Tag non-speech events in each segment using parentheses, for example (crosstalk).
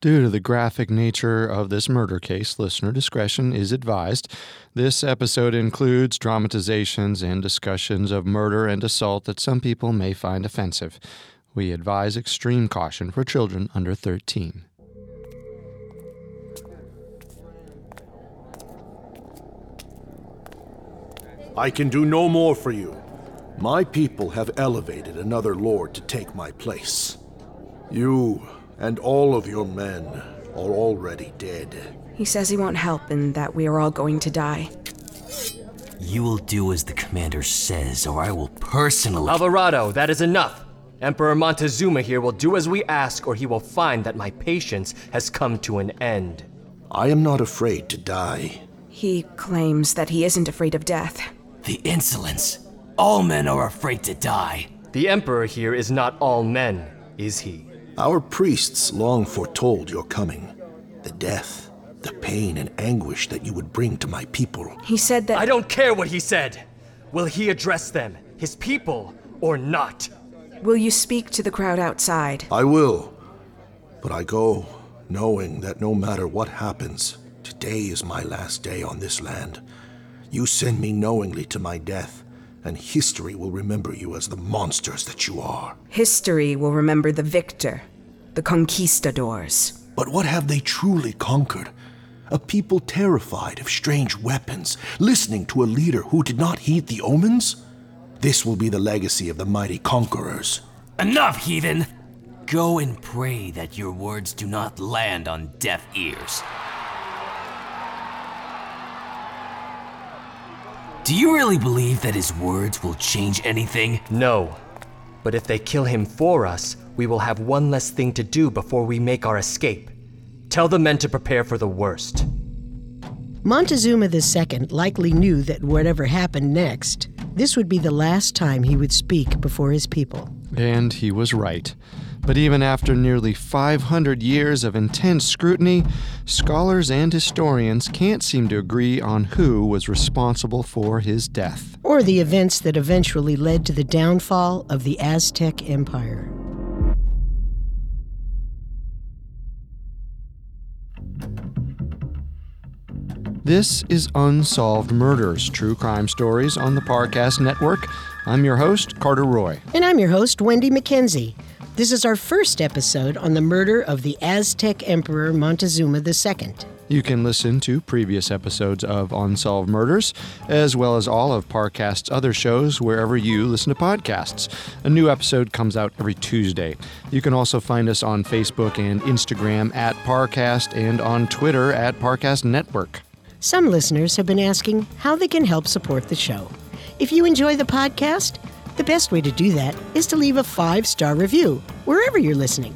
Due to the graphic nature of this murder case, listener discretion is advised. This episode includes dramatizations and discussions of murder and assault that some people may find offensive. We advise extreme caution for children under 13. I can do no more for you. My people have elevated another lord to take my place. You and all of your men are already dead. He says he won't help and that we are all going to die. You will do as the commander says, or I will personally. Alvarado, that is enough. Emperor Montezuma here will do as we ask, or he will find that my patience has come to an end. I am not afraid to die. He claims that he isn't afraid of death. The insolence. All men are afraid to die. The Emperor here is not all men, is he? Our priests long foretold your coming. The death, the pain and anguish that you would bring to my people. He said that. I don't care what he said. Will he address them, his people, or not? Will you speak to the crowd outside? I will. But I go knowing that no matter what happens, today is my last day on this land. You send me knowingly to my death, and history will remember you as the monsters that you are. History will remember the victor, the conquistadors. But what have they truly conquered? A people terrified of strange weapons, listening to a leader who did not heed the omens? This will be the legacy of the mighty conquerors. Enough, heathen! Go and pray that your words do not land on deaf ears. Do you really believe that his words will change anything? No. But if they kill him for us, we will have one less thing to do before we make our escape. Tell the men to prepare for the worst. Montezuma II likely knew that whatever happened next, this would be the last time he would speak before his people. And he was right. But even after nearly 500 years of intense scrutiny, scholars and historians can't seem to agree on who was responsible for his death. Or the events that eventually led to the downfall of the Aztec Empire. This is Unsolved Murders, true crime stories on the Parcast Network. I'm your host, Carter Roy. And I'm your host, Wendy McKenzie. This is our first episode on the murder of the Aztec Emperor Montezuma II. You can listen to previous episodes of Unsolved Murders, as well as all of Parcast's other shows wherever you listen to podcasts. A new episode comes out every Tuesday. You can also find us on Facebook and Instagram at Parcast and on Twitter at Parcast Network. Some listeners have been asking how they can help support the show. If you enjoy the podcast, the best way to do that is to leave a five star review wherever you're listening.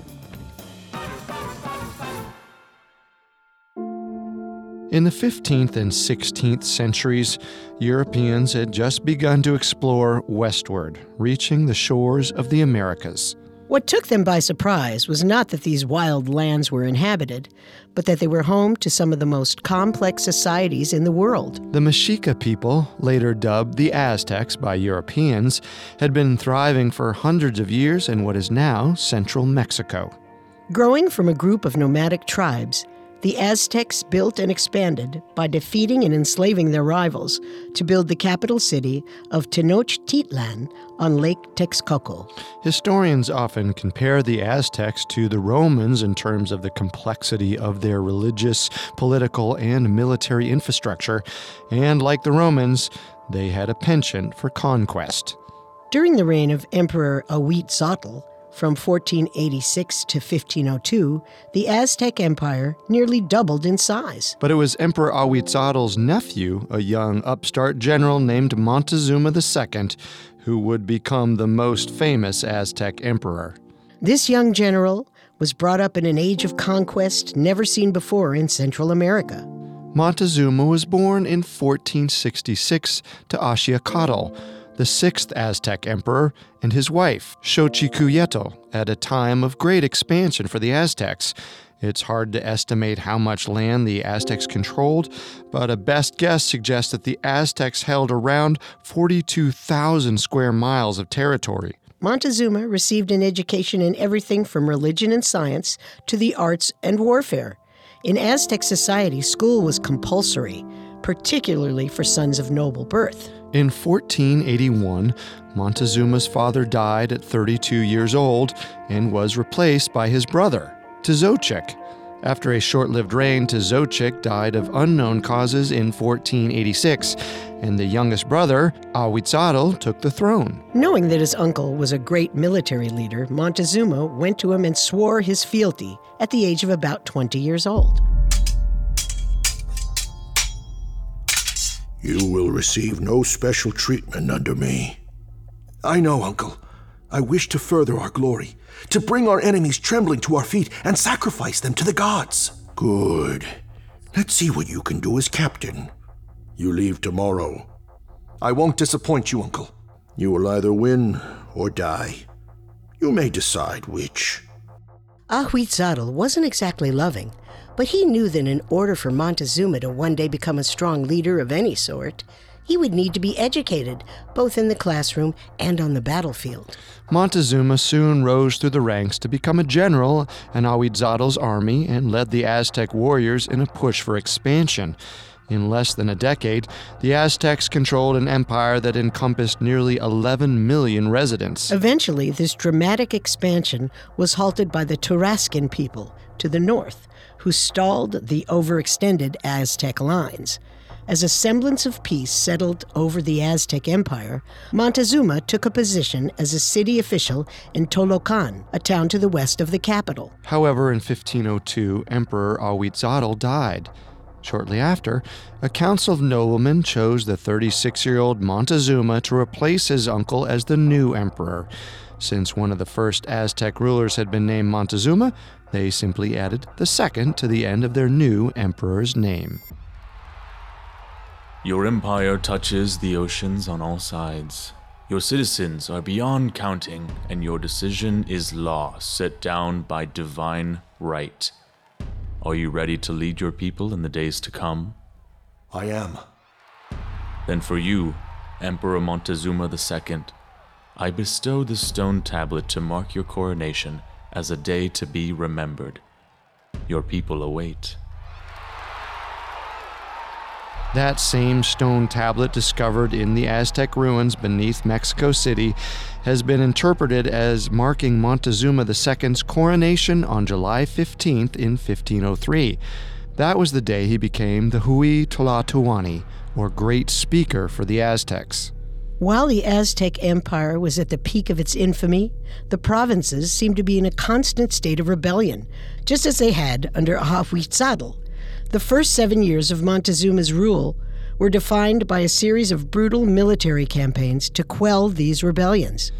In the 15th and 16th centuries, Europeans had just begun to explore westward, reaching the shores of the Americas. What took them by surprise was not that these wild lands were inhabited, but that they were home to some of the most complex societies in the world. The Mexica people, later dubbed the Aztecs by Europeans, had been thriving for hundreds of years in what is now central Mexico. Growing from a group of nomadic tribes, the Aztecs built and expanded by defeating and enslaving their rivals to build the capital city of Tenochtitlan on Lake Texcoco. Historians often compare the Aztecs to the Romans in terms of the complexity of their religious, political, and military infrastructure, and like the Romans, they had a penchant for conquest. During the reign of Emperor Ahuitzotl, from 1486 to 1502, the Aztec Empire nearly doubled in size. But it was Emperor Ahuitzotl's nephew, a young upstart general named Montezuma II, who would become the most famous Aztec emperor. This young general was brought up in an age of conquest never seen before in Central America. Montezuma was born in 1466 to Axayacatl the sixth Aztec emperor, and his wife, Xochicuyetl, at a time of great expansion for the Aztecs. It's hard to estimate how much land the Aztecs controlled, but a best guess suggests that the Aztecs held around 42,000 square miles of territory. Montezuma received an education in everything from religion and science to the arts and warfare. In Aztec society, school was compulsory, particularly for sons of noble birth. In 1481, Montezuma's father died at 32 years old and was replaced by his brother, Tezochic. After a short lived reign, Tezochic died of unknown causes in 1486, and the youngest brother, Ahuitzotl, took the throne. Knowing that his uncle was a great military leader, Montezuma went to him and swore his fealty at the age of about 20 years old. You will receive no special treatment under me. I know, Uncle. I wish to further our glory, to bring our enemies trembling to our feet and sacrifice them to the gods. Good. Let's see what you can do as captain. You leave tomorrow. I won't disappoint you, Uncle. You will either win or die. You may decide which. Ahuitzotl wasn't exactly loving, but he knew that in order for Montezuma to one day become a strong leader of any sort, he would need to be educated, both in the classroom and on the battlefield. Montezuma soon rose through the ranks to become a general in Ahuitzotl's army and led the Aztec warriors in a push for expansion. In less than a decade, the Aztecs controlled an empire that encompassed nearly 11 million residents. Eventually, this dramatic expansion was halted by the Tarascan people to the north, who stalled the overextended Aztec lines. As a semblance of peace settled over the Aztec Empire, Montezuma took a position as a city official in Tolocan, a town to the west of the capital. However, in 1502, Emperor Ahuitzotl died. Shortly after, a council of noblemen chose the 36 year old Montezuma to replace his uncle as the new emperor. Since one of the first Aztec rulers had been named Montezuma, they simply added the second to the end of their new emperor's name. Your empire touches the oceans on all sides. Your citizens are beyond counting, and your decision is law set down by divine right. Are you ready to lead your people in the days to come? I am. Then for you, Emperor Montezuma II, I bestow this stone tablet to mark your coronation as a day to be remembered. Your people await. That same stone tablet discovered in the Aztec ruins beneath Mexico City has been interpreted as marking Montezuma II's coronation on July 15th in 1503. That was the day he became the Hui Tlatoani, or Great Speaker for the Aztecs. While the Aztec Empire was at the peak of its infamy, the provinces seemed to be in a constant state of rebellion, just as they had under Ahuitzotl. The first seven years of Montezuma's rule were defined by a series of brutal military campaigns to quell these rebellions.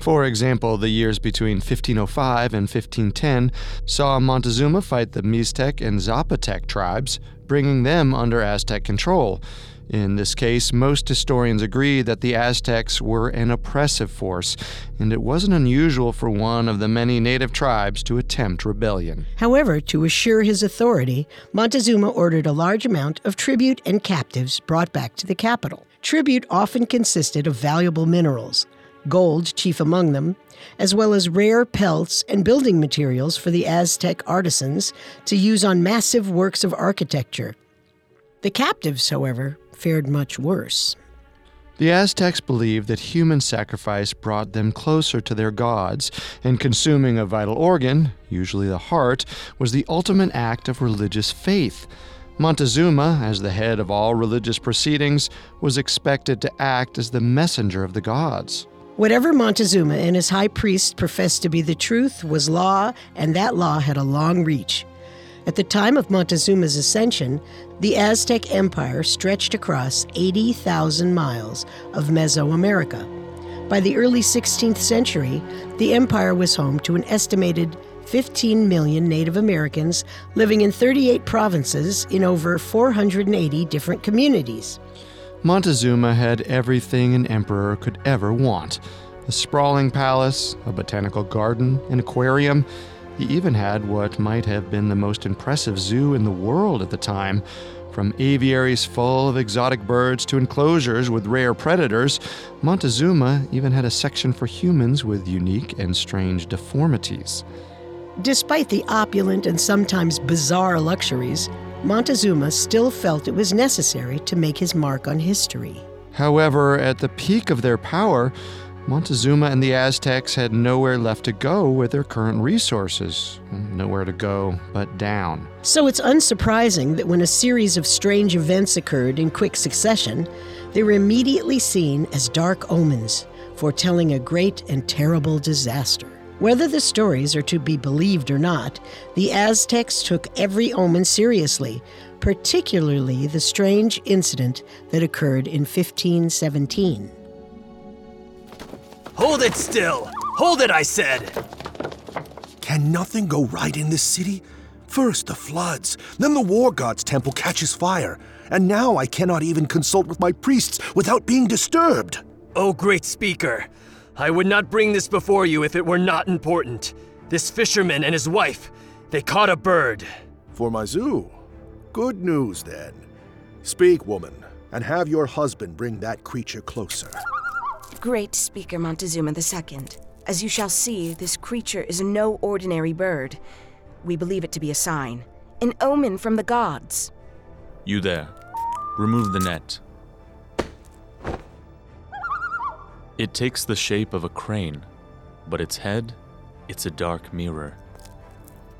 For example, the years between 1505 and 1510 saw Montezuma fight the Mixtec and Zapotec tribes, bringing them under Aztec control. In this case, most historians agree that the Aztecs were an oppressive force, and it wasn't unusual for one of the many native tribes to attempt rebellion. However, to assure his authority, Montezuma ordered a large amount of tribute and captives brought back to the capital. Tribute often consisted of valuable minerals, gold chief among them, as well as rare pelts and building materials for the Aztec artisans to use on massive works of architecture. The captives, however, fared much worse. The Aztecs believed that human sacrifice brought them closer to their gods, and consuming a vital organ, usually the heart, was the ultimate act of religious faith. Montezuma, as the head of all religious proceedings, was expected to act as the messenger of the gods. Whatever Montezuma and his high priest professed to be the truth was law, and that law had a long reach. At the time of Montezuma's ascension, the Aztec Empire stretched across 80,000 miles of Mesoamerica. By the early 16th century, the empire was home to an estimated 15 million Native Americans living in 38 provinces in over 480 different communities. Montezuma had everything an emperor could ever want a sprawling palace, a botanical garden, an aquarium. He even had what might have been the most impressive zoo in the world at the time. From aviaries full of exotic birds to enclosures with rare predators, Montezuma even had a section for humans with unique and strange deformities. Despite the opulent and sometimes bizarre luxuries, Montezuma still felt it was necessary to make his mark on history. However, at the peak of their power, Montezuma and the Aztecs had nowhere left to go with their current resources. Nowhere to go but down. So it's unsurprising that when a series of strange events occurred in quick succession, they were immediately seen as dark omens, foretelling a great and terrible disaster. Whether the stories are to be believed or not, the Aztecs took every omen seriously, particularly the strange incident that occurred in 1517. Hold it still! Hold it, I said! Can nothing go right in this city? First the floods, then the war god's temple catches fire, and now I cannot even consult with my priests without being disturbed. Oh, great speaker, I would not bring this before you if it were not important. This fisherman and his wife, they caught a bird. For my zoo? Good news then. Speak, woman, and have your husband bring that creature closer. Great Speaker Montezuma II. As you shall see, this creature is no ordinary bird. We believe it to be a sign, an omen from the gods. You there. Remove the net. It takes the shape of a crane, but its head, it's a dark mirror.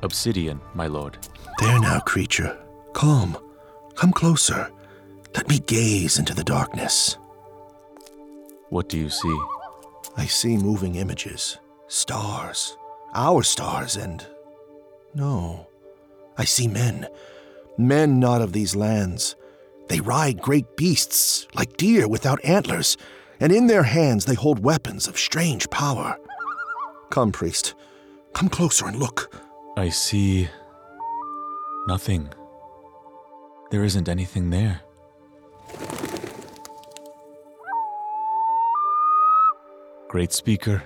Obsidian, my lord. There now, creature. Come. Come closer. Let me gaze into the darkness. What do you see? I see moving images, stars, our stars, and. No. I see men. Men not of these lands. They ride great beasts, like deer without antlers, and in their hands they hold weapons of strange power. Come, priest. Come closer and look. I see. nothing. There isn't anything there. Great speaker.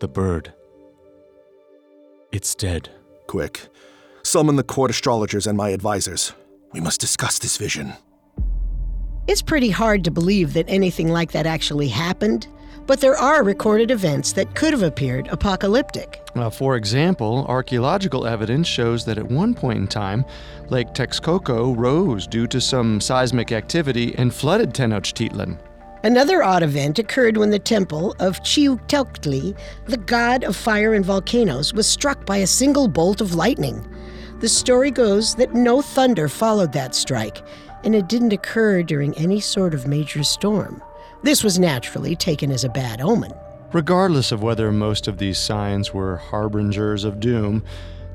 The bird. It's dead. Quick. Summon the court astrologers and my advisors. We must discuss this vision. It's pretty hard to believe that anything like that actually happened, but there are recorded events that could have appeared apocalyptic. Uh, for example, archaeological evidence shows that at one point in time, Lake Texcoco rose due to some seismic activity and flooded Tenochtitlan. Another odd event occurred when the temple of Xiuhtecuhtli, the god of fire and volcanoes, was struck by a single bolt of lightning. The story goes that no thunder followed that strike, and it didn't occur during any sort of major storm. This was naturally taken as a bad omen. Regardless of whether most of these signs were harbingers of doom,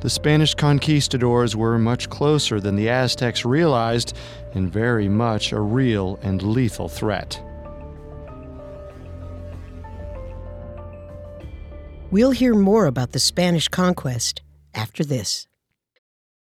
the Spanish conquistadors were much closer than the Aztecs realized and very much a real and lethal threat. We'll hear more about the Spanish conquest after this.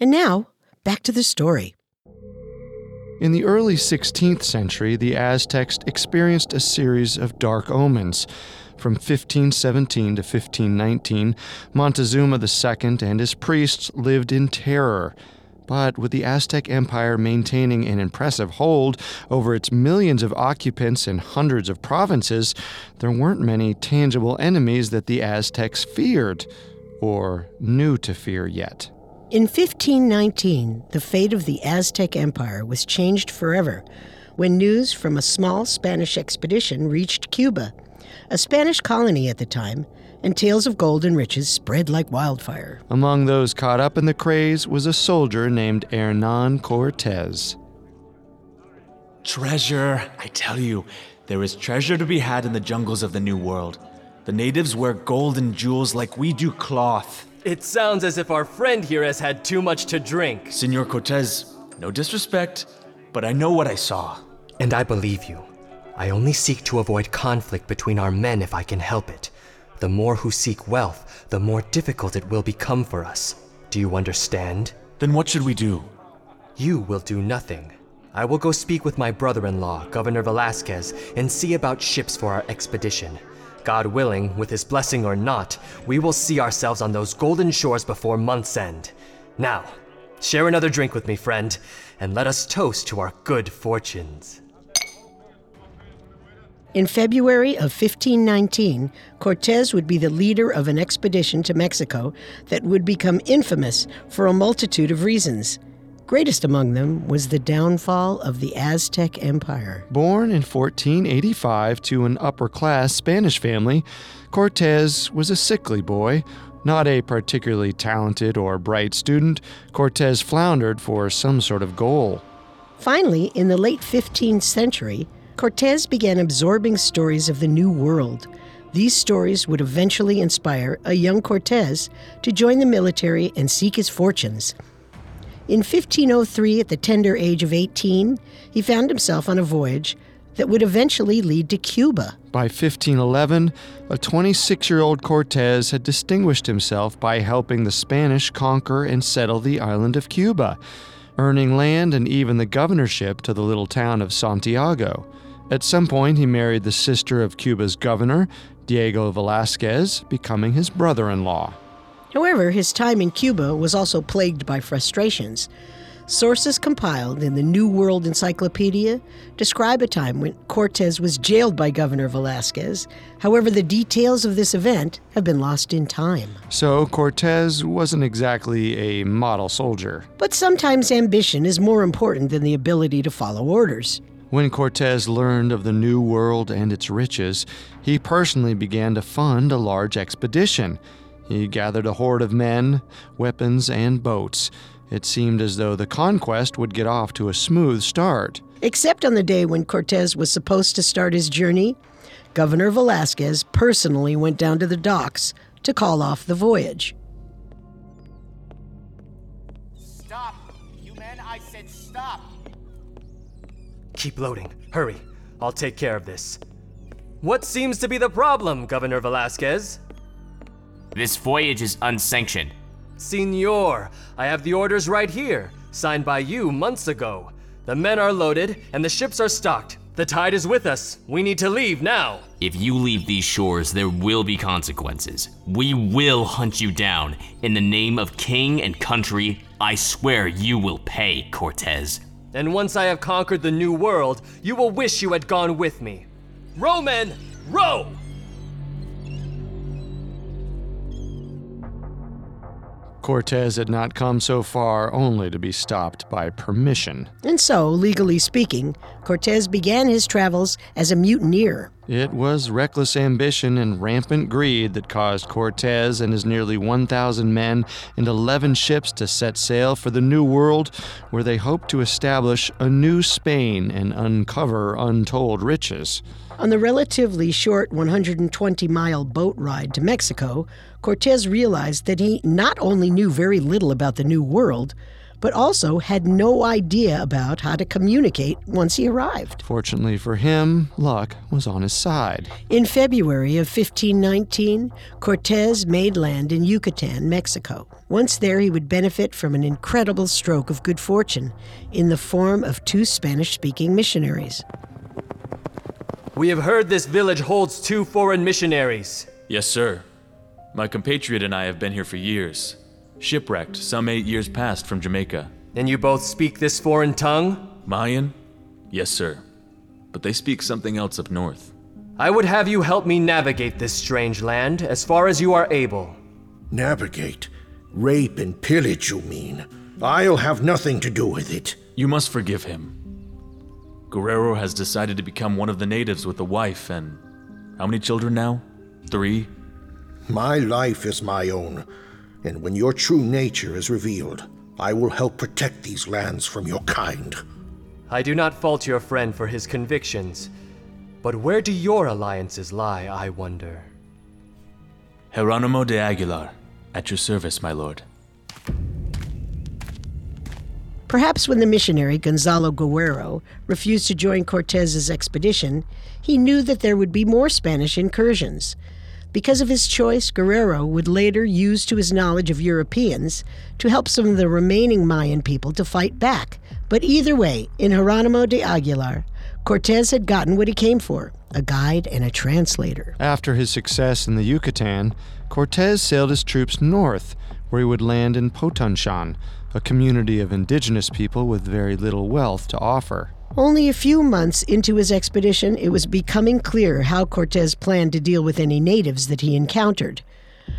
And now, back to the story. In the early 16th century, the Aztecs experienced a series of dark omens. From 1517 to 1519, Montezuma II and his priests lived in terror. But with the Aztec Empire maintaining an impressive hold over its millions of occupants and hundreds of provinces, there weren't many tangible enemies that the Aztecs feared, or knew to fear yet. In 1519, the fate of the Aztec Empire was changed forever when news from a small Spanish expedition reached Cuba, a Spanish colony at the time, and tales of gold and riches spread like wildfire. Among those caught up in the craze was a soldier named Hernan Cortez. Treasure, I tell you, there is treasure to be had in the jungles of the New World. The natives wear gold and jewels like we do cloth. It sounds as if our friend here has had too much to drink. Senor Cortez, no disrespect, but I know what I saw. And I believe you. I only seek to avoid conflict between our men if I can help it. The more who seek wealth, the more difficult it will become for us. Do you understand? Then what should we do? You will do nothing. I will go speak with my brother in law, Governor Velasquez, and see about ships for our expedition. God willing, with his blessing or not, we will see ourselves on those golden shores before month's end. Now, share another drink with me, friend, and let us toast to our good fortunes. In February of 1519, Cortez would be the leader of an expedition to Mexico that would become infamous for a multitude of reasons. Greatest among them was the downfall of the Aztec Empire. Born in 1485 to an upper class Spanish family, Cortez was a sickly boy. Not a particularly talented or bright student, Cortez floundered for some sort of goal. Finally, in the late 15th century, Cortez began absorbing stories of the New World. These stories would eventually inspire a young Cortez to join the military and seek his fortunes. In 1503, at the tender age of 18, he found himself on a voyage that would eventually lead to Cuba. By 1511, a 26 year old Cortez had distinguished himself by helping the Spanish conquer and settle the island of Cuba, earning land and even the governorship to the little town of Santiago. At some point, he married the sister of Cuba's governor, Diego Velasquez, becoming his brother in law. However, his time in Cuba was also plagued by frustrations. Sources compiled in the New World Encyclopedia describe a time when Cortez was jailed by Governor Velasquez. However, the details of this event have been lost in time. So, Cortez wasn't exactly a model soldier. But sometimes ambition is more important than the ability to follow orders. When Cortez learned of the New World and its riches, he personally began to fund a large expedition. He gathered a horde of men, weapons, and boats. It seemed as though the conquest would get off to a smooth start. Except on the day when Cortez was supposed to start his journey, Governor Velasquez personally went down to the docks to call off the voyage. Stop! You men, I said stop! Keep loading. Hurry. I'll take care of this. What seems to be the problem, Governor Velasquez? This voyage is unsanctioned. Senor, I have the orders right here, signed by you months ago. The men are loaded and the ships are stocked. The tide is with us. We need to leave now. If you leave these shores, there will be consequences. We will hunt you down. In the name of king and country, I swear you will pay, Cortez. And once I have conquered the new world, you will wish you had gone with me. Row, men! Row! Cortez had not come so far only to be stopped by permission. And so, legally speaking, Cortez began his travels as a mutineer. It was reckless ambition and rampant greed that caused Cortez and his nearly 1,000 men and 11 ships to set sail for the New World, where they hoped to establish a new Spain and uncover untold riches. On the relatively short 120 mile boat ride to Mexico, Cortez realized that he not only knew very little about the New World, but also had no idea about how to communicate once he arrived. Fortunately for him, luck was on his side. In February of 1519, Cortez made land in Yucatan, Mexico. Once there, he would benefit from an incredible stroke of good fortune in the form of two Spanish speaking missionaries. We have heard this village holds two foreign missionaries. Yes, sir. My compatriot and I have been here for years shipwrecked some eight years past from Jamaica. And you both speak this foreign tongue? Mayan? Yes, sir. But they speak something else up north. I would have you help me navigate this strange land as far as you are able. Navigate? Rape and pillage, you mean? I'll have nothing to do with it. You must forgive him. Guerrero has decided to become one of the natives with a wife and. How many children now? Three? My life is my own and when your true nature is revealed, I will help protect these lands from your kind. I do not fault your friend for his convictions, but where do your alliances lie, I wonder? Geronimo de Aguilar, at your service, my lord. Perhaps when the missionary Gonzalo Guerrero refused to join Cortez's expedition, he knew that there would be more Spanish incursions. Because of his choice, Guerrero would later use to his knowledge of Europeans to help some of the remaining Mayan people to fight back. But either way, in Geronimo de Aguilar, Cortez had gotten what he came for a guide and a translator. After his success in the Yucatan, Cortez sailed his troops north, where he would land in Potonchan, a community of indigenous people with very little wealth to offer. Only a few months into his expedition, it was becoming clear how Cortez planned to deal with any natives that he encountered.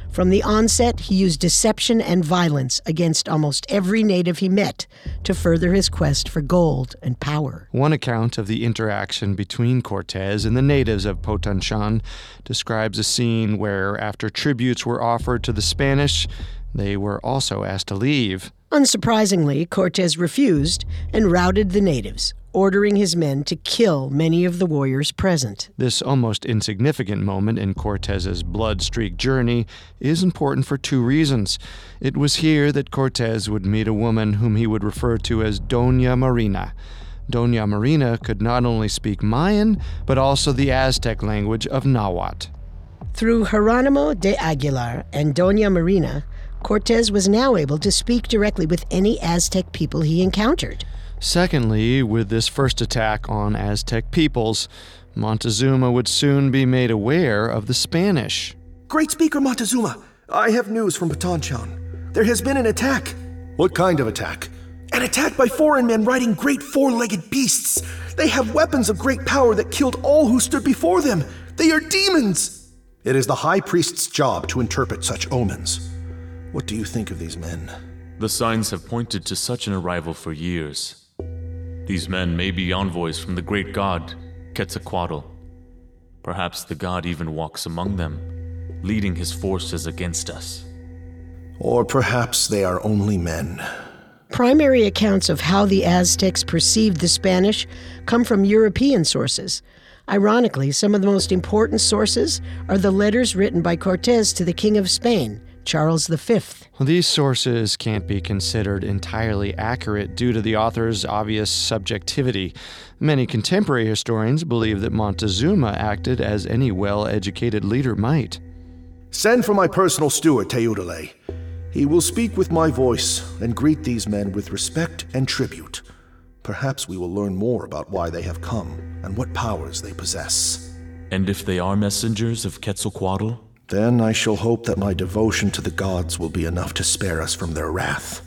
From the onset, he used deception and violence against almost every native he met to further his quest for gold and power. One account of the interaction between Cortez and the natives of Potonchan describes a scene where, after tributes were offered to the Spanish, they were also asked to leave. Unsurprisingly, Cortes refused and routed the natives, ordering his men to kill many of the warriors present. This almost insignificant moment in Cortez's blood streaked journey is important for two reasons. It was here that Cortez would meet a woman whom he would refer to as Doña Marina. Doña Marina could not only speak Mayan, but also the Aztec language of Nahuatl. Through Geronimo de Aguilar and Doña Marina, Cortez was now able to speak directly with any Aztec people he encountered. Secondly, with this first attack on Aztec peoples, Montezuma would soon be made aware of the Spanish. Great Speaker Montezuma, I have news from Potonchan. There has been an attack. What kind of attack? An attack by foreign men riding great four legged beasts. They have weapons of great power that killed all who stood before them. They are demons. It is the High Priest's job to interpret such omens. What do you think of these men? The signs have pointed to such an arrival for years. These men may be envoys from the great god, Quetzalcoatl. Perhaps the god even walks among them, leading his forces against us. Or perhaps they are only men. Primary accounts of how the Aztecs perceived the Spanish come from European sources. Ironically, some of the most important sources are the letters written by Cortez to the King of Spain, Charles V. These sources can't be considered entirely accurate due to the author's obvious subjectivity. Many contemporary historians believe that Montezuma acted as any well educated leader might. Send for my personal steward, Teudale. He will speak with my voice and greet these men with respect and tribute. Perhaps we will learn more about why they have come and what powers they possess. And if they are messengers of Quetzalcoatl? Then I shall hope that my devotion to the gods will be enough to spare us from their wrath.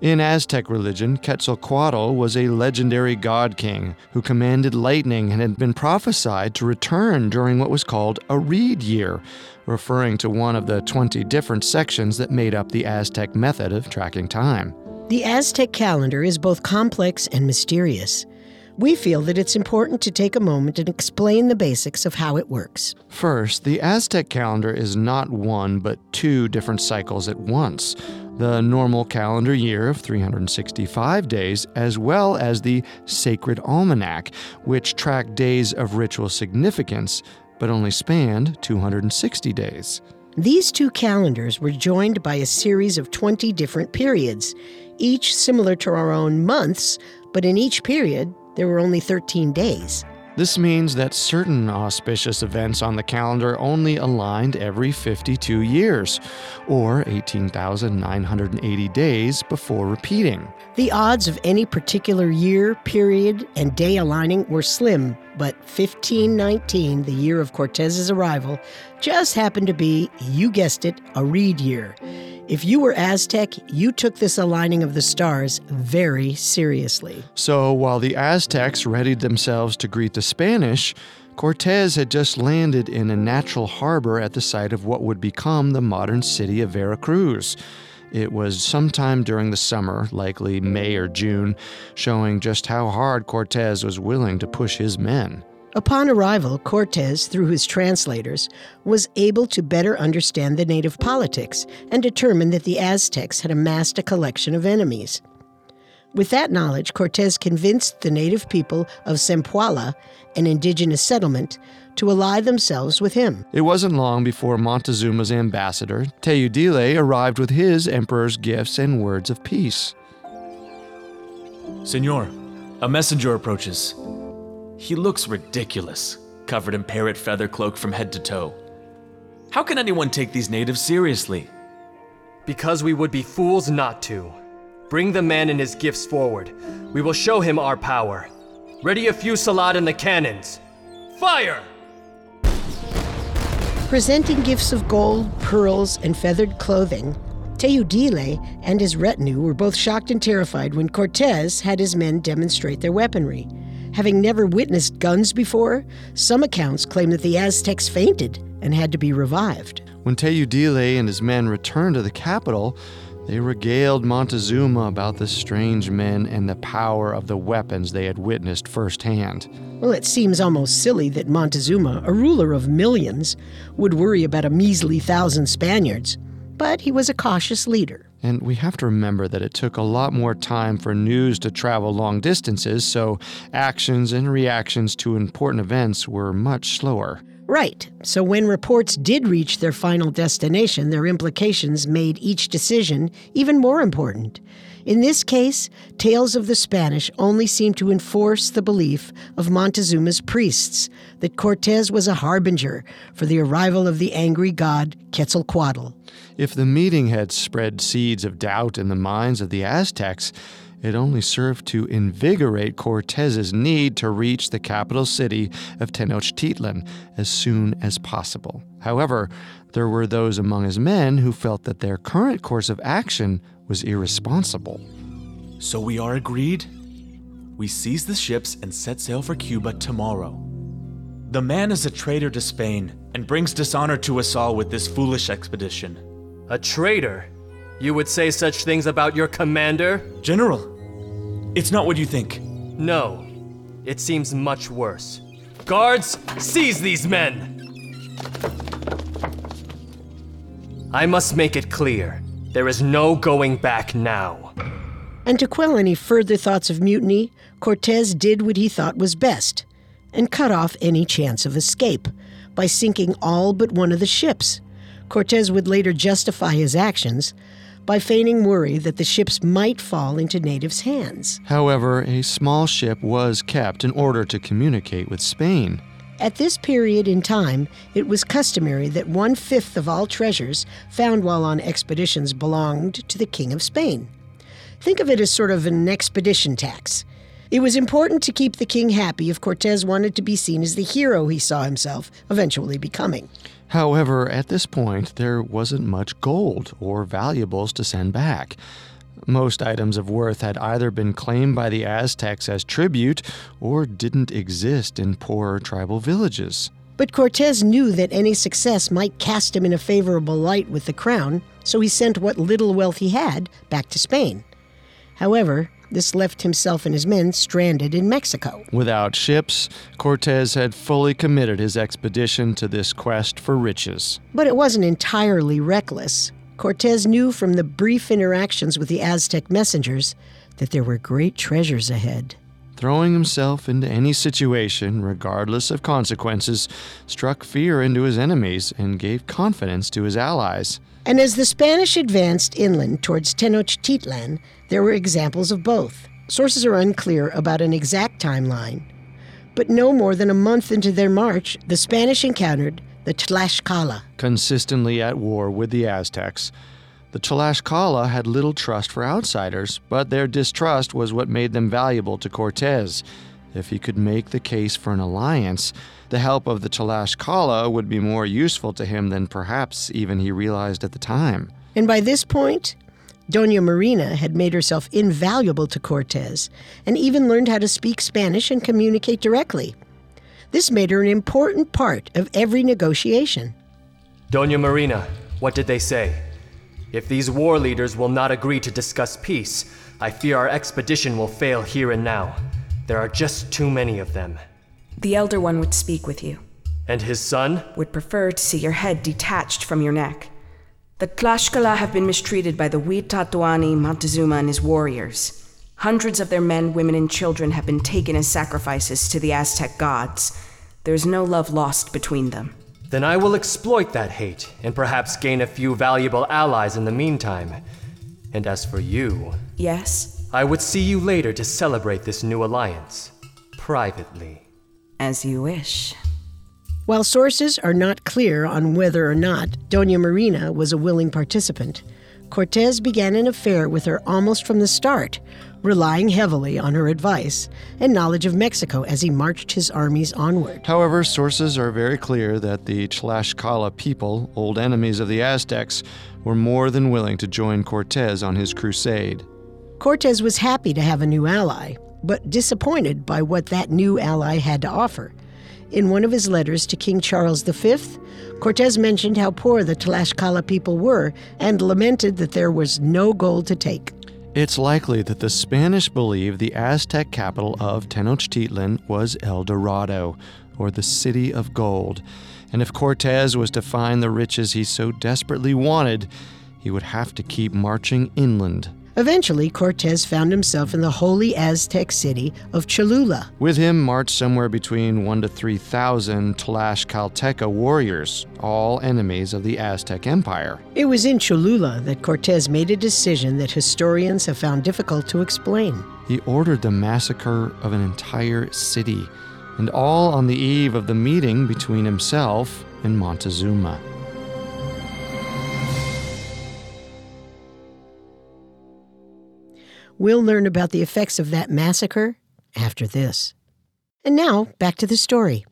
In Aztec religion, Quetzalcoatl was a legendary god king who commanded lightning and had been prophesied to return during what was called a reed year, referring to one of the 20 different sections that made up the Aztec method of tracking time. The Aztec calendar is both complex and mysterious. We feel that it's important to take a moment and explain the basics of how it works. First, the Aztec calendar is not one but two different cycles at once the normal calendar year of 365 days, as well as the sacred almanac, which tracked days of ritual significance but only spanned 260 days. These two calendars were joined by a series of 20 different periods, each similar to our own months, but in each period, there were only 13 days. This means that certain auspicious events on the calendar only aligned every 52 years, or 18,980 days before repeating. The odds of any particular year, period, and day aligning were slim, but 1519, the year of Cortez's arrival, just happened to be, you guessed it, a reed year. If you were Aztec, you took this aligning of the stars very seriously. So while the Aztecs readied themselves to greet the Spanish, Cortez had just landed in a natural harbor at the site of what would become the modern city of Veracruz. It was sometime during the summer, likely May or June, showing just how hard Cortez was willing to push his men. Upon arrival, Cortes, through his translators, was able to better understand the native politics and determine that the Aztecs had amassed a collection of enemies. With that knowledge, Cortes convinced the native people of Zempoala, an indigenous settlement, to ally themselves with him. It wasn't long before Montezuma's ambassador, Teudile, arrived with his emperor's gifts and words of peace. Senor, a messenger approaches. He looks ridiculous, covered in parrot feather cloak from head to toe. How can anyone take these natives seriously? Because we would be fools not to. Bring the man and his gifts forward. We will show him our power. Ready a fusillade and the cannons. Fire! Presenting gifts of gold, pearls, and feathered clothing, Teudile and his retinue were both shocked and terrified when Cortez had his men demonstrate their weaponry. Having never witnessed guns before, some accounts claim that the Aztecs fainted and had to be revived. When Teudile and his men returned to the capital, they regaled Montezuma about the strange men and the power of the weapons they had witnessed firsthand. Well, it seems almost silly that Montezuma, a ruler of millions, would worry about a measly thousand Spaniards, but he was a cautious leader. And we have to remember that it took a lot more time for news to travel long distances, so actions and reactions to important events were much slower. Right. So when reports did reach their final destination, their implications made each decision even more important. In this case, tales of the Spanish only seem to enforce the belief of Montezuma's priests that Cortez was a harbinger for the arrival of the angry god Quetzalcoatl. If the meeting had spread seeds of doubt in the minds of the Aztecs, it only served to invigorate Cortez's need to reach the capital city of Tenochtitlan as soon as possible. However, there were those among his men who felt that their current course of action was irresponsible. So we are agreed? We seize the ships and set sail for Cuba tomorrow. The man is a traitor to Spain and brings dishonor to us all with this foolish expedition. A traitor? You would say such things about your commander? General, it's not what you think. No, it seems much worse. Guards, seize these men! I must make it clear there is no going back now. And to quell any further thoughts of mutiny, Cortez did what he thought was best and cut off any chance of escape by sinking all but one of the ships. Cortez would later justify his actions by feigning worry that the ships might fall into natives' hands. However, a small ship was kept in order to communicate with Spain. At this period in time, it was customary that one fifth of all treasures found while on expeditions belonged to the King of Spain. Think of it as sort of an expedition tax. It was important to keep the king happy if Cortez wanted to be seen as the hero he saw himself eventually becoming. However, at this point, there wasn't much gold or valuables to send back. Most items of worth had either been claimed by the Aztecs as tribute or didn't exist in poorer tribal villages. But Cortez knew that any success might cast him in a favorable light with the crown, so he sent what little wealth he had back to Spain. However, this left himself and his men stranded in Mexico. Without ships, Cortez had fully committed his expedition to this quest for riches. But it wasn't entirely reckless. Cortez knew from the brief interactions with the Aztec messengers that there were great treasures ahead. Throwing himself into any situation, regardless of consequences, struck fear into his enemies and gave confidence to his allies. And as the Spanish advanced inland towards Tenochtitlan, there were examples of both. Sources are unclear about an exact timeline. But no more than a month into their march, the Spanish encountered the Tlaxcala. Consistently at war with the Aztecs, the Tlaxcala had little trust for outsiders, but their distrust was what made them valuable to Cortez. If he could make the case for an alliance, the help of the Tlaxcala would be more useful to him than perhaps even he realized at the time. And by this point, Dona Marina had made herself invaluable to Cortez and even learned how to speak Spanish and communicate directly. This made her an important part of every negotiation. Dona Marina, what did they say? If these war leaders will not agree to discuss peace, I fear our expedition will fail here and now. There are just too many of them. The Elder One would speak with you. And his son? Would prefer to see your head detached from your neck. The Tlaxcala have been mistreated by the Huey Tlatoani, Montezuma, and his warriors. Hundreds of their men, women, and children have been taken as sacrifices to the Aztec gods. There is no love lost between them. Then I will exploit that hate and perhaps gain a few valuable allies in the meantime. And as for you. Yes? I would see you later to celebrate this new alliance. Privately. As you wish. While sources are not clear on whether or not Dona Marina was a willing participant, Cortez began an affair with her almost from the start, relying heavily on her advice and knowledge of Mexico as he marched his armies onward. However, sources are very clear that the Tlaxcala people, old enemies of the Aztecs, were more than willing to join Cortez on his crusade. Cortez was happy to have a new ally, but disappointed by what that new ally had to offer. In one of his letters to King Charles V, Cortez mentioned how poor the Tlaxcala people were and lamented that there was no gold to take. It's likely that the Spanish believed the Aztec capital of Tenochtitlan was El Dorado, or the City of Gold, and if Cortez was to find the riches he so desperately wanted, he would have to keep marching inland. Eventually, Cortez found himself in the holy Aztec city of Cholula. With him marched somewhere between one to 3,000 Tlaxcalteca warriors, all enemies of the Aztec Empire. It was in Cholula that Cortez made a decision that historians have found difficult to explain. He ordered the massacre of an entire city, and all on the eve of the meeting between himself and Montezuma. We'll learn about the effects of that massacre after this. And now, back to the story.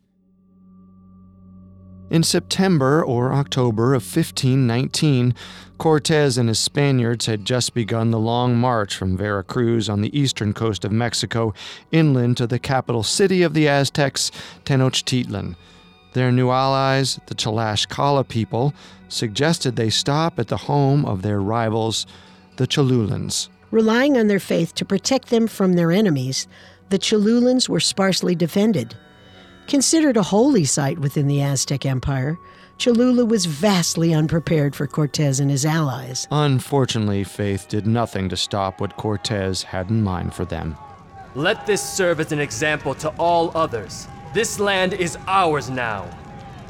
In September or October of 1519, Cortez and his Spaniards had just begun the long march from Veracruz on the eastern coast of Mexico inland to the capital city of the Aztecs, Tenochtitlan. Their new allies, the Tlaxcala people, suggested they stop at the home of their rivals, the Cholulans. Relying on their faith to protect them from their enemies, the Cholulans were sparsely defended. Considered a holy site within the Aztec Empire, Cholula was vastly unprepared for Cortez and his allies. Unfortunately, Faith did nothing to stop what Cortez had in mind for them. Let this serve as an example to all others. This land is ours now.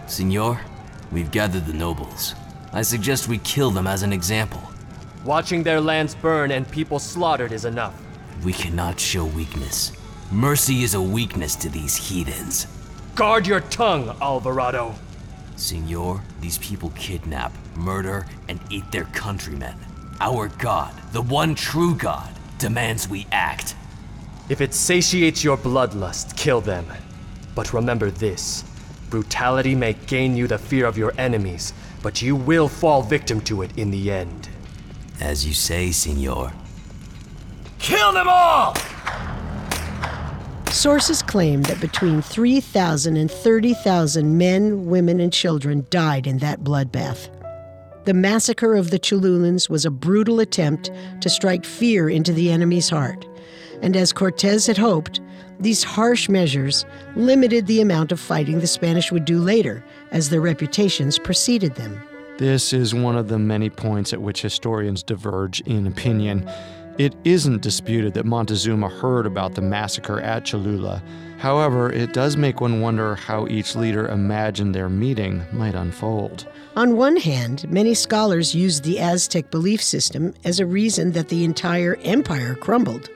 Senor, we've gathered the nobles. I suggest we kill them as an example. Watching their lands burn and people slaughtered is enough. We cannot show weakness. Mercy is a weakness to these heathens. Guard your tongue, Alvarado. Senor, these people kidnap, murder, and eat their countrymen. Our God, the one true God, demands we act. If it satiates your bloodlust, kill them. But remember this brutality may gain you the fear of your enemies, but you will fall victim to it in the end. As you say, Senor. Kill them all! Sources claim that between 3,000 and 30,000 men, women, and children died in that bloodbath. The massacre of the Cholulans was a brutal attempt to strike fear into the enemy's heart. And as Cortez had hoped, these harsh measures limited the amount of fighting the Spanish would do later as their reputations preceded them. This is one of the many points at which historians diverge in opinion. It isn't disputed that Montezuma heard about the massacre at Cholula. However, it does make one wonder how each leader imagined their meeting might unfold. On one hand, many scholars use the Aztec belief system as a reason that the entire empire crumbled.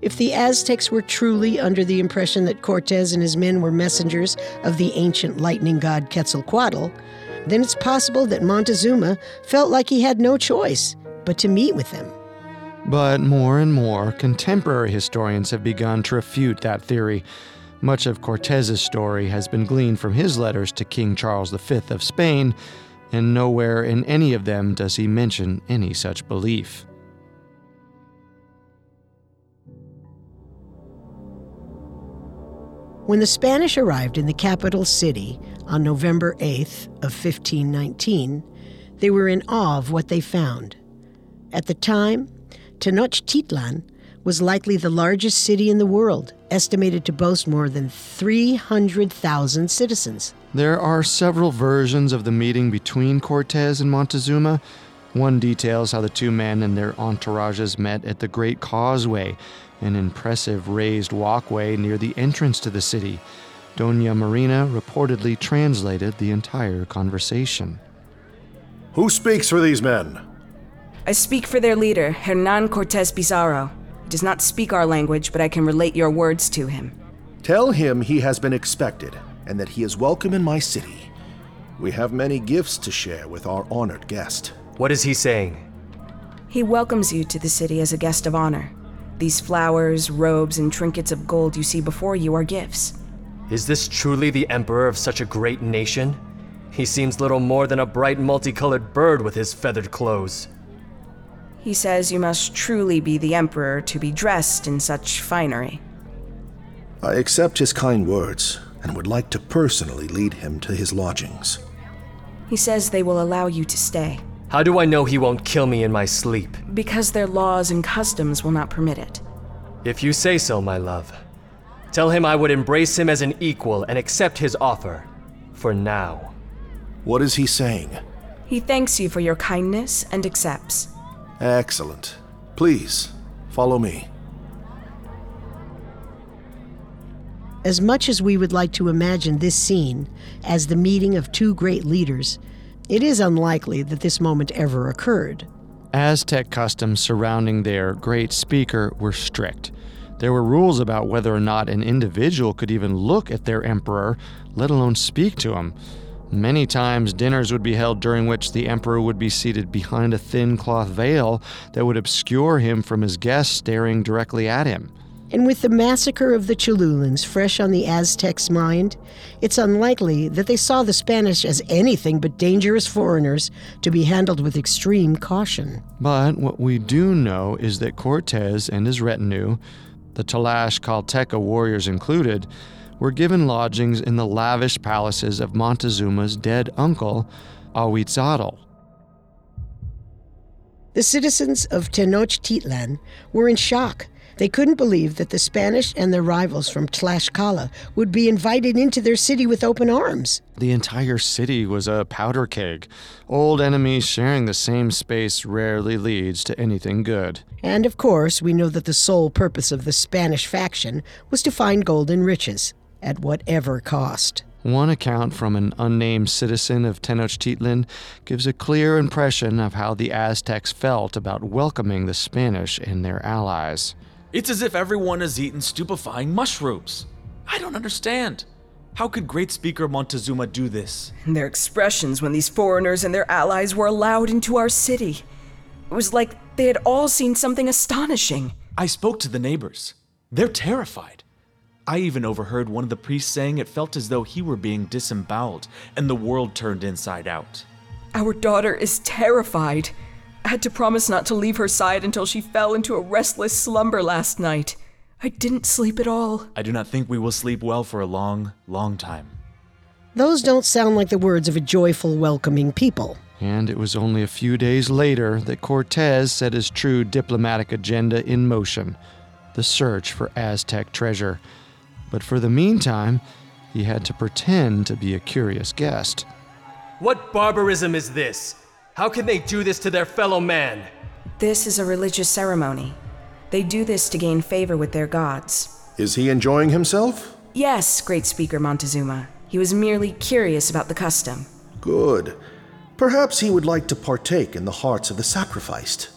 If the Aztecs were truly under the impression that Cortez and his men were messengers of the ancient lightning god Quetzalcoatl, then it's possible that Montezuma felt like he had no choice but to meet with them. But more and more, contemporary historians have begun to refute that theory. Much of Cortez's story has been gleaned from his letters to King Charles V of Spain, and nowhere in any of them does he mention any such belief. When the Spanish arrived in the capital city on November 8th of 1519, they were in awe of what they found. At the time, Tenochtitlan was likely the largest city in the world, estimated to boast more than 300,000 citizens. There are several versions of the meeting between Cortez and Montezuma. One details how the two men and their entourages met at the Great Causeway, an impressive raised walkway near the entrance to the city. Dona Marina reportedly translated the entire conversation. Who speaks for these men? I speak for their leader, Hernan Cortez Pizarro. He does not speak our language, but I can relate your words to him. Tell him he has been expected and that he is welcome in my city. We have many gifts to share with our honored guest. What is he saying? He welcomes you to the city as a guest of honor. These flowers, robes, and trinkets of gold you see before you are gifts. Is this truly the emperor of such a great nation? He seems little more than a bright multicolored bird with his feathered clothes. He says you must truly be the Emperor to be dressed in such finery. I accept his kind words and would like to personally lead him to his lodgings. He says they will allow you to stay. How do I know he won't kill me in my sleep? Because their laws and customs will not permit it. If you say so, my love. Tell him I would embrace him as an equal and accept his offer. For now. What is he saying? He thanks you for your kindness and accepts. Excellent. Please, follow me. As much as we would like to imagine this scene as the meeting of two great leaders, it is unlikely that this moment ever occurred. Aztec customs surrounding their great speaker were strict. There were rules about whether or not an individual could even look at their emperor, let alone speak to him. Many times, dinners would be held during which the emperor would be seated behind a thin cloth veil that would obscure him from his guests staring directly at him. And with the massacre of the Cholulans fresh on the Aztecs' mind, it's unlikely that they saw the Spanish as anything but dangerous foreigners to be handled with extreme caution. But what we do know is that Cortez and his retinue, the Talash Tlaxcalteca warriors included, were given lodgings in the lavish palaces of Montezuma's dead uncle, Ahuitzotl. The citizens of Tenochtitlan were in shock. They couldn't believe that the Spanish and their rivals from Tlaxcala would be invited into their city with open arms. The entire city was a powder keg. Old enemies sharing the same space rarely leads to anything good. And of course, we know that the sole purpose of the Spanish faction was to find gold and riches at whatever cost. One account from an unnamed citizen of Tenochtitlan gives a clear impression of how the Aztecs felt about welcoming the Spanish and their allies. It's as if everyone has eaten stupefying mushrooms. I don't understand. How could Great Speaker Montezuma do this? And (laughs) their expressions when these foreigners and their allies were allowed into our city. It was like they had all seen something astonishing. I spoke to the neighbors. They're terrified. I even overheard one of the priests saying it felt as though he were being disemboweled and the world turned inside out. Our daughter is terrified. I had to promise not to leave her side until she fell into a restless slumber last night. I didn't sleep at all. I do not think we will sleep well for a long, long time. Those don't sound like the words of a joyful, welcoming people. And it was only a few days later that Cortez set his true diplomatic agenda in motion the search for Aztec treasure. But for the meantime, he had to pretend to be a curious guest. What barbarism is this? How can they do this to their fellow man? This is a religious ceremony. They do this to gain favor with their gods. Is he enjoying himself? Yes, great speaker Montezuma. He was merely curious about the custom. Good. Perhaps he would like to partake in the hearts of the sacrificed.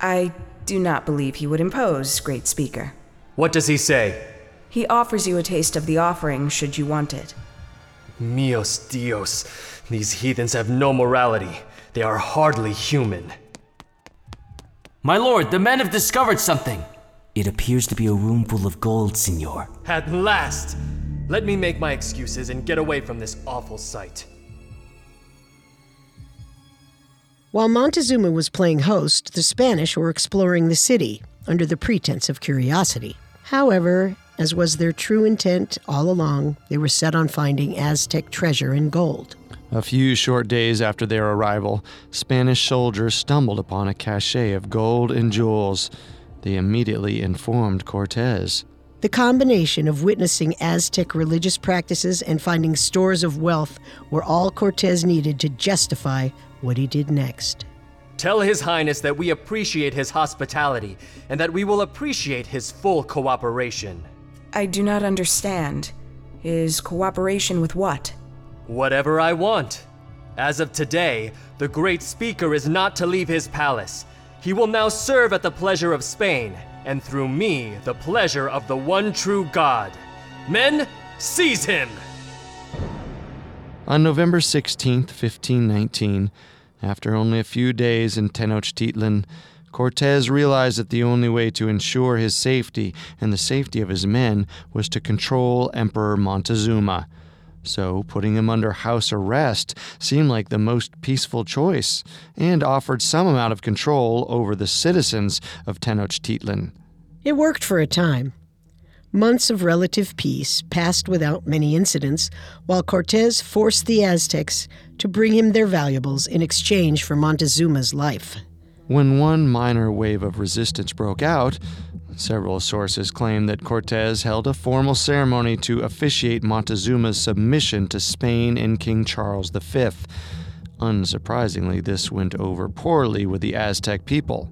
I do not believe he would impose, great speaker. What does he say? He offers you a taste of the offering should you want it. Mios Dios. These heathens have no morality. They are hardly human. My lord, the men have discovered something. It appears to be a room full of gold, senor. At last! Let me make my excuses and get away from this awful sight. While Montezuma was playing host, the Spanish were exploring the city under the pretense of curiosity. However, as was their true intent all along, they were set on finding Aztec treasure and gold. A few short days after their arrival, Spanish soldiers stumbled upon a cache of gold and jewels. They immediately informed Cortez. The combination of witnessing Aztec religious practices and finding stores of wealth were all Cortez needed to justify what he did next. Tell His Highness that we appreciate his hospitality and that we will appreciate his full cooperation. I do not understand. His cooperation with what? Whatever I want. As of today, the great speaker is not to leave his palace. He will now serve at the pleasure of Spain, and through me, the pleasure of the one true God. Men, seize him! On November 16th, 1519, after only a few days in Tenochtitlan, Cortez realized that the only way to ensure his safety and the safety of his men was to control Emperor Montezuma. So, putting him under house arrest seemed like the most peaceful choice and offered some amount of control over the citizens of Tenochtitlan. It worked for a time. Months of relative peace passed without many incidents, while Cortez forced the Aztecs to bring him their valuables in exchange for Montezuma's life. When one minor wave of resistance broke out, several sources claim that Cortez held a formal ceremony to officiate Montezuma's submission to Spain and King Charles V. Unsurprisingly, this went over poorly with the Aztec people.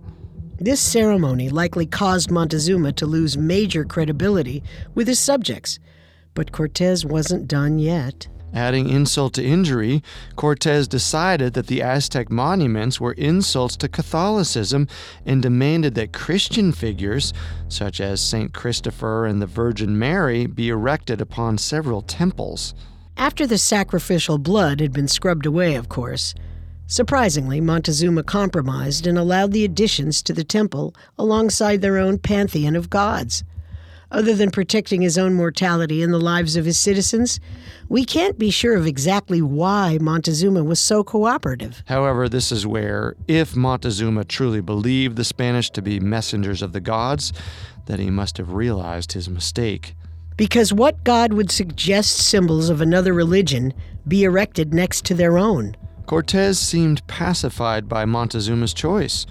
This ceremony likely caused Montezuma to lose major credibility with his subjects, but Cortez wasn't done yet. Adding insult to injury, Cortez decided that the Aztec monuments were insults to Catholicism and demanded that Christian figures, such as St. Christopher and the Virgin Mary, be erected upon several temples. After the sacrificial blood had been scrubbed away, of course, surprisingly, Montezuma compromised and allowed the additions to the temple alongside their own pantheon of gods. Other than protecting his own mortality and the lives of his citizens, we can't be sure of exactly why Montezuma was so cooperative. However, this is where, if Montezuma truly believed the Spanish to be messengers of the gods, that he must have realized his mistake. Because what god would suggest symbols of another religion be erected next to their own? Cortez seemed pacified by Montezuma's choice.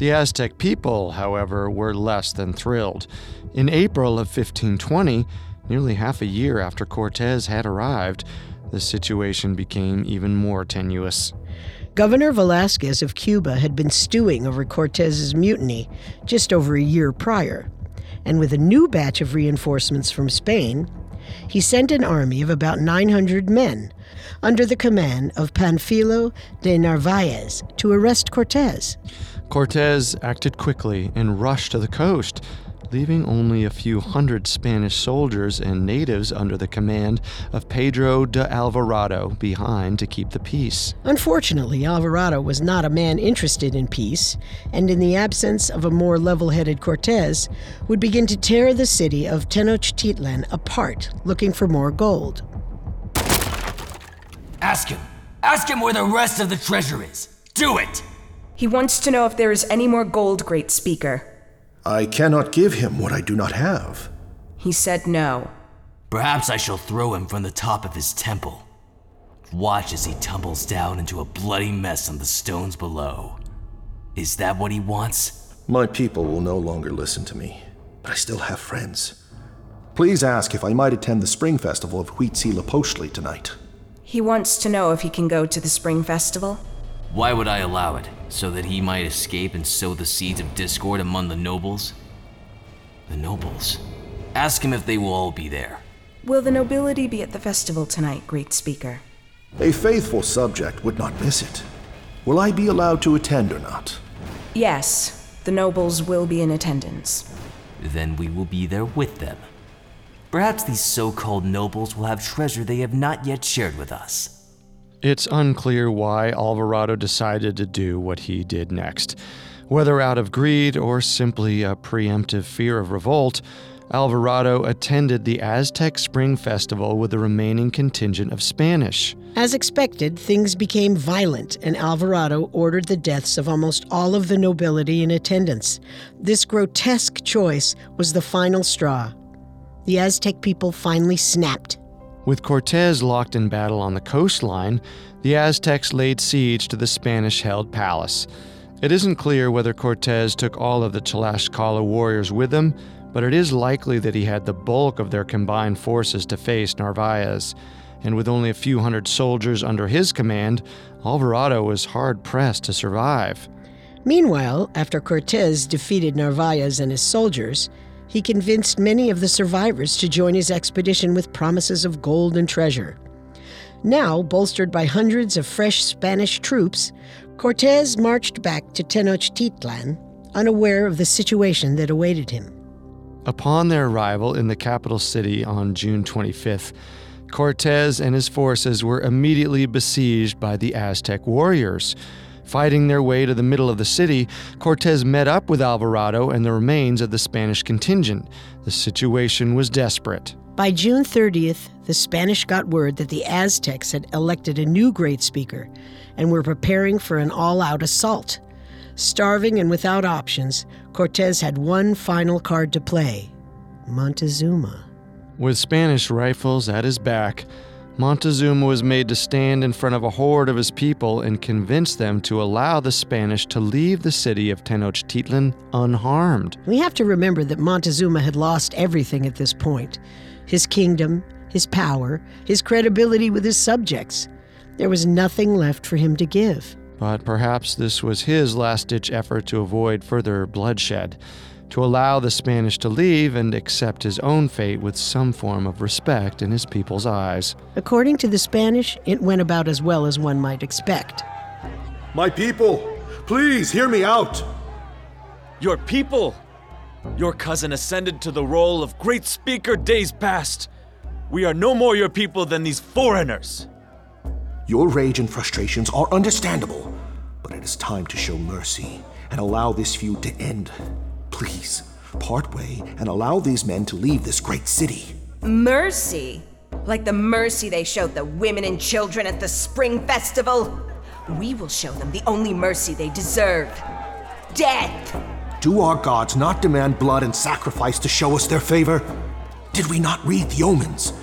The Aztec people, however, were less than thrilled. In April of 1520, nearly half a year after Cortez had arrived, the situation became even more tenuous. Governor Velasquez of Cuba had been stewing over Cortez's mutiny just over a year prior, and with a new batch of reinforcements from Spain, he sent an army of about 900 men under the command of Panfilo de Narvaez to arrest Cortez. Cortez acted quickly and rushed to the coast, leaving only a few hundred Spanish soldiers and natives under the command of Pedro de Alvarado behind to keep the peace. Unfortunately, Alvarado was not a man interested in peace, and in the absence of a more level headed Cortez, would begin to tear the city of Tenochtitlan apart, looking for more gold. Ask him. Ask him where the rest of the treasure is. Do it! He wants to know if there is any more gold, Great Speaker. I cannot give him what I do not have. He said no. Perhaps I shall throw him from the top of his temple. Watch as he tumbles down into a bloody mess on the stones below. Is that what he wants? My people will no longer listen to me, but I still have friends. Please ask if I might attend the Spring Festival of Huitzilopochtli tonight. He wants to know if he can go to the Spring Festival. Why would I allow it? So that he might escape and sow the seeds of discord among the nobles? The nobles? Ask him if they will all be there. Will the nobility be at the festival tonight, Great Speaker? A faithful subject would not miss it. Will I be allowed to attend or not? Yes, the nobles will be in attendance. Then we will be there with them. Perhaps these so called nobles will have treasure they have not yet shared with us. It's unclear why Alvarado decided to do what he did next. Whether out of greed or simply a preemptive fear of revolt, Alvarado attended the Aztec Spring Festival with the remaining contingent of Spanish. As expected, things became violent, and Alvarado ordered the deaths of almost all of the nobility in attendance. This grotesque choice was the final straw. The Aztec people finally snapped. With Cortes locked in battle on the coastline, the Aztecs laid siege to the Spanish held palace. It isn't clear whether Cortes took all of the Tlaxcala warriors with him, but it is likely that he had the bulk of their combined forces to face Narvaez. And with only a few hundred soldiers under his command, Alvarado was hard pressed to survive. Meanwhile, after Cortes defeated Narvaez and his soldiers, he convinced many of the survivors to join his expedition with promises of gold and treasure. Now, bolstered by hundreds of fresh Spanish troops, Cortez marched back to Tenochtitlan, unaware of the situation that awaited him. Upon their arrival in the capital city on June 25th, Cortez and his forces were immediately besieged by the Aztec warriors. Fighting their way to the middle of the city, Cortez met up with Alvarado and the remains of the Spanish contingent. The situation was desperate. By June 30th, the Spanish got word that the Aztecs had elected a new great speaker and were preparing for an all out assault. Starving and without options, Cortez had one final card to play Montezuma. With Spanish rifles at his back, Montezuma was made to stand in front of a horde of his people and convince them to allow the Spanish to leave the city of Tenochtitlan unharmed. We have to remember that Montezuma had lost everything at this point his kingdom, his power, his credibility with his subjects. There was nothing left for him to give. But perhaps this was his last ditch effort to avoid further bloodshed, to allow the Spanish to leave and accept his own fate with some form of respect in his people's eyes. According to the Spanish, it went about as well as one might expect. My people, please hear me out. Your people! Your cousin ascended to the role of great speaker days past. We are no more your people than these foreigners. Your rage and frustrations are understandable, but it is time to show mercy and allow this feud to end. Please, part way and allow these men to leave this great city. Mercy? Like the mercy they showed the women and children at the Spring Festival? We will show them the only mercy they deserve death! Do our gods not demand blood and sacrifice to show us their favor? Did we not read the omens?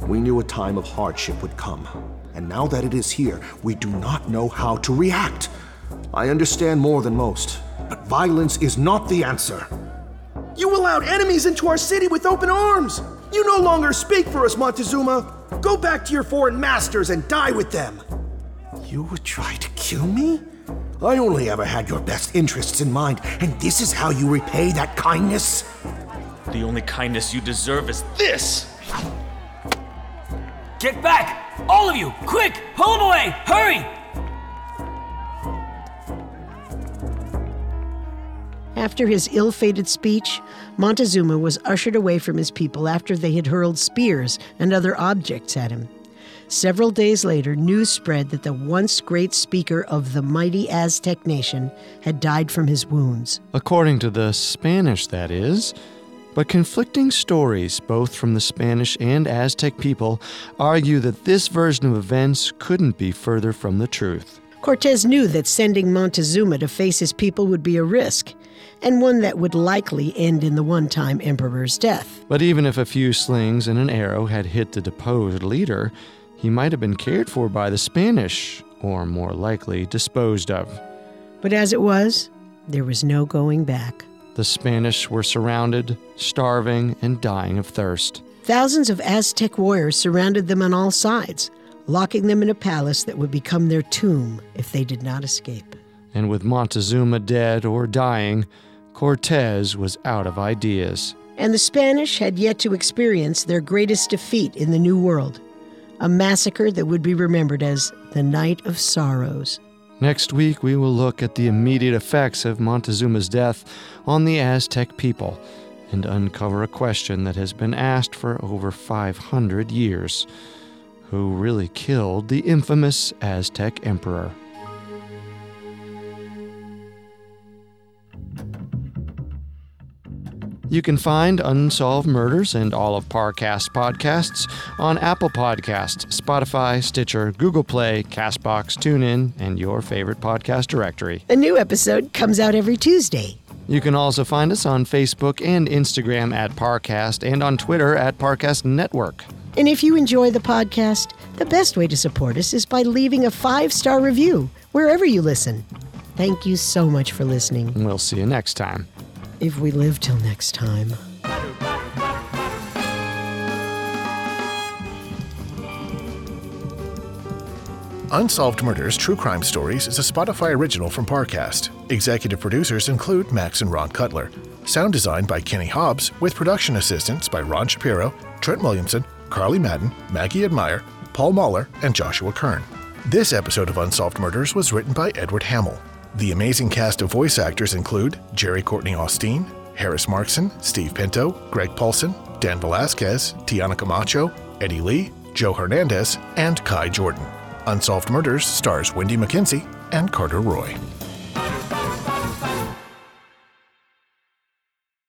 We knew a time of hardship would come, and now that it is here, we do not know how to react. I understand more than most, but violence is not the answer. You allowed enemies into our city with open arms! You no longer speak for us, Montezuma! Go back to your foreign masters and die with them! You would try to kill me? I only ever had your best interests in mind, and this is how you repay that kindness? The only kindness you deserve is this! Get back! All of you! Quick! Pull him away! Hurry! After his ill fated speech, Montezuma was ushered away from his people after they had hurled spears and other objects at him. Several days later, news spread that the once great speaker of the mighty Aztec nation had died from his wounds. According to the Spanish, that is. But conflicting stories, both from the Spanish and Aztec people, argue that this version of events couldn't be further from the truth. Cortez knew that sending Montezuma to face his people would be a risk, and one that would likely end in the one time emperor's death. But even if a few slings and an arrow had hit the deposed leader, he might have been cared for by the Spanish, or more likely, disposed of. But as it was, there was no going back. The Spanish were surrounded, starving, and dying of thirst. Thousands of Aztec warriors surrounded them on all sides, locking them in a palace that would become their tomb if they did not escape. And with Montezuma dead or dying, Cortez was out of ideas. And the Spanish had yet to experience their greatest defeat in the New World a massacre that would be remembered as the Night of Sorrows. Next week, we will look at the immediate effects of Montezuma's death on the Aztec people and uncover a question that has been asked for over 500 years Who really killed the infamous Aztec emperor? You can find Unsolved Murders and all of Parcast podcasts on Apple Podcasts, Spotify, Stitcher, Google Play, Castbox, TuneIn, and your favorite podcast directory. A new episode comes out every Tuesday. You can also find us on Facebook and Instagram at Parcast and on Twitter at Parcast Network. And if you enjoy the podcast, the best way to support us is by leaving a five star review wherever you listen. Thank you so much for listening. We'll see you next time. If we live till next time. Unsolved Murders True Crime Stories is a Spotify original from Parcast. Executive producers include Max and Ron Cutler. Sound design by Kenny Hobbs, with production assistance by Ron Shapiro, Trent Williamson, Carly Madden, Maggie Admire, Paul Mahler, and Joshua Kern. This episode of Unsolved Murders was written by Edward Hamill. The amazing cast of voice actors include Jerry Courtney Austin, Harris Markson, Steve Pinto, Greg Paulson, Dan Velasquez, Tiana Camacho, Eddie Lee, Joe Hernandez, and Kai Jordan. Unsolved Murders stars Wendy McKenzie and Carter Roy.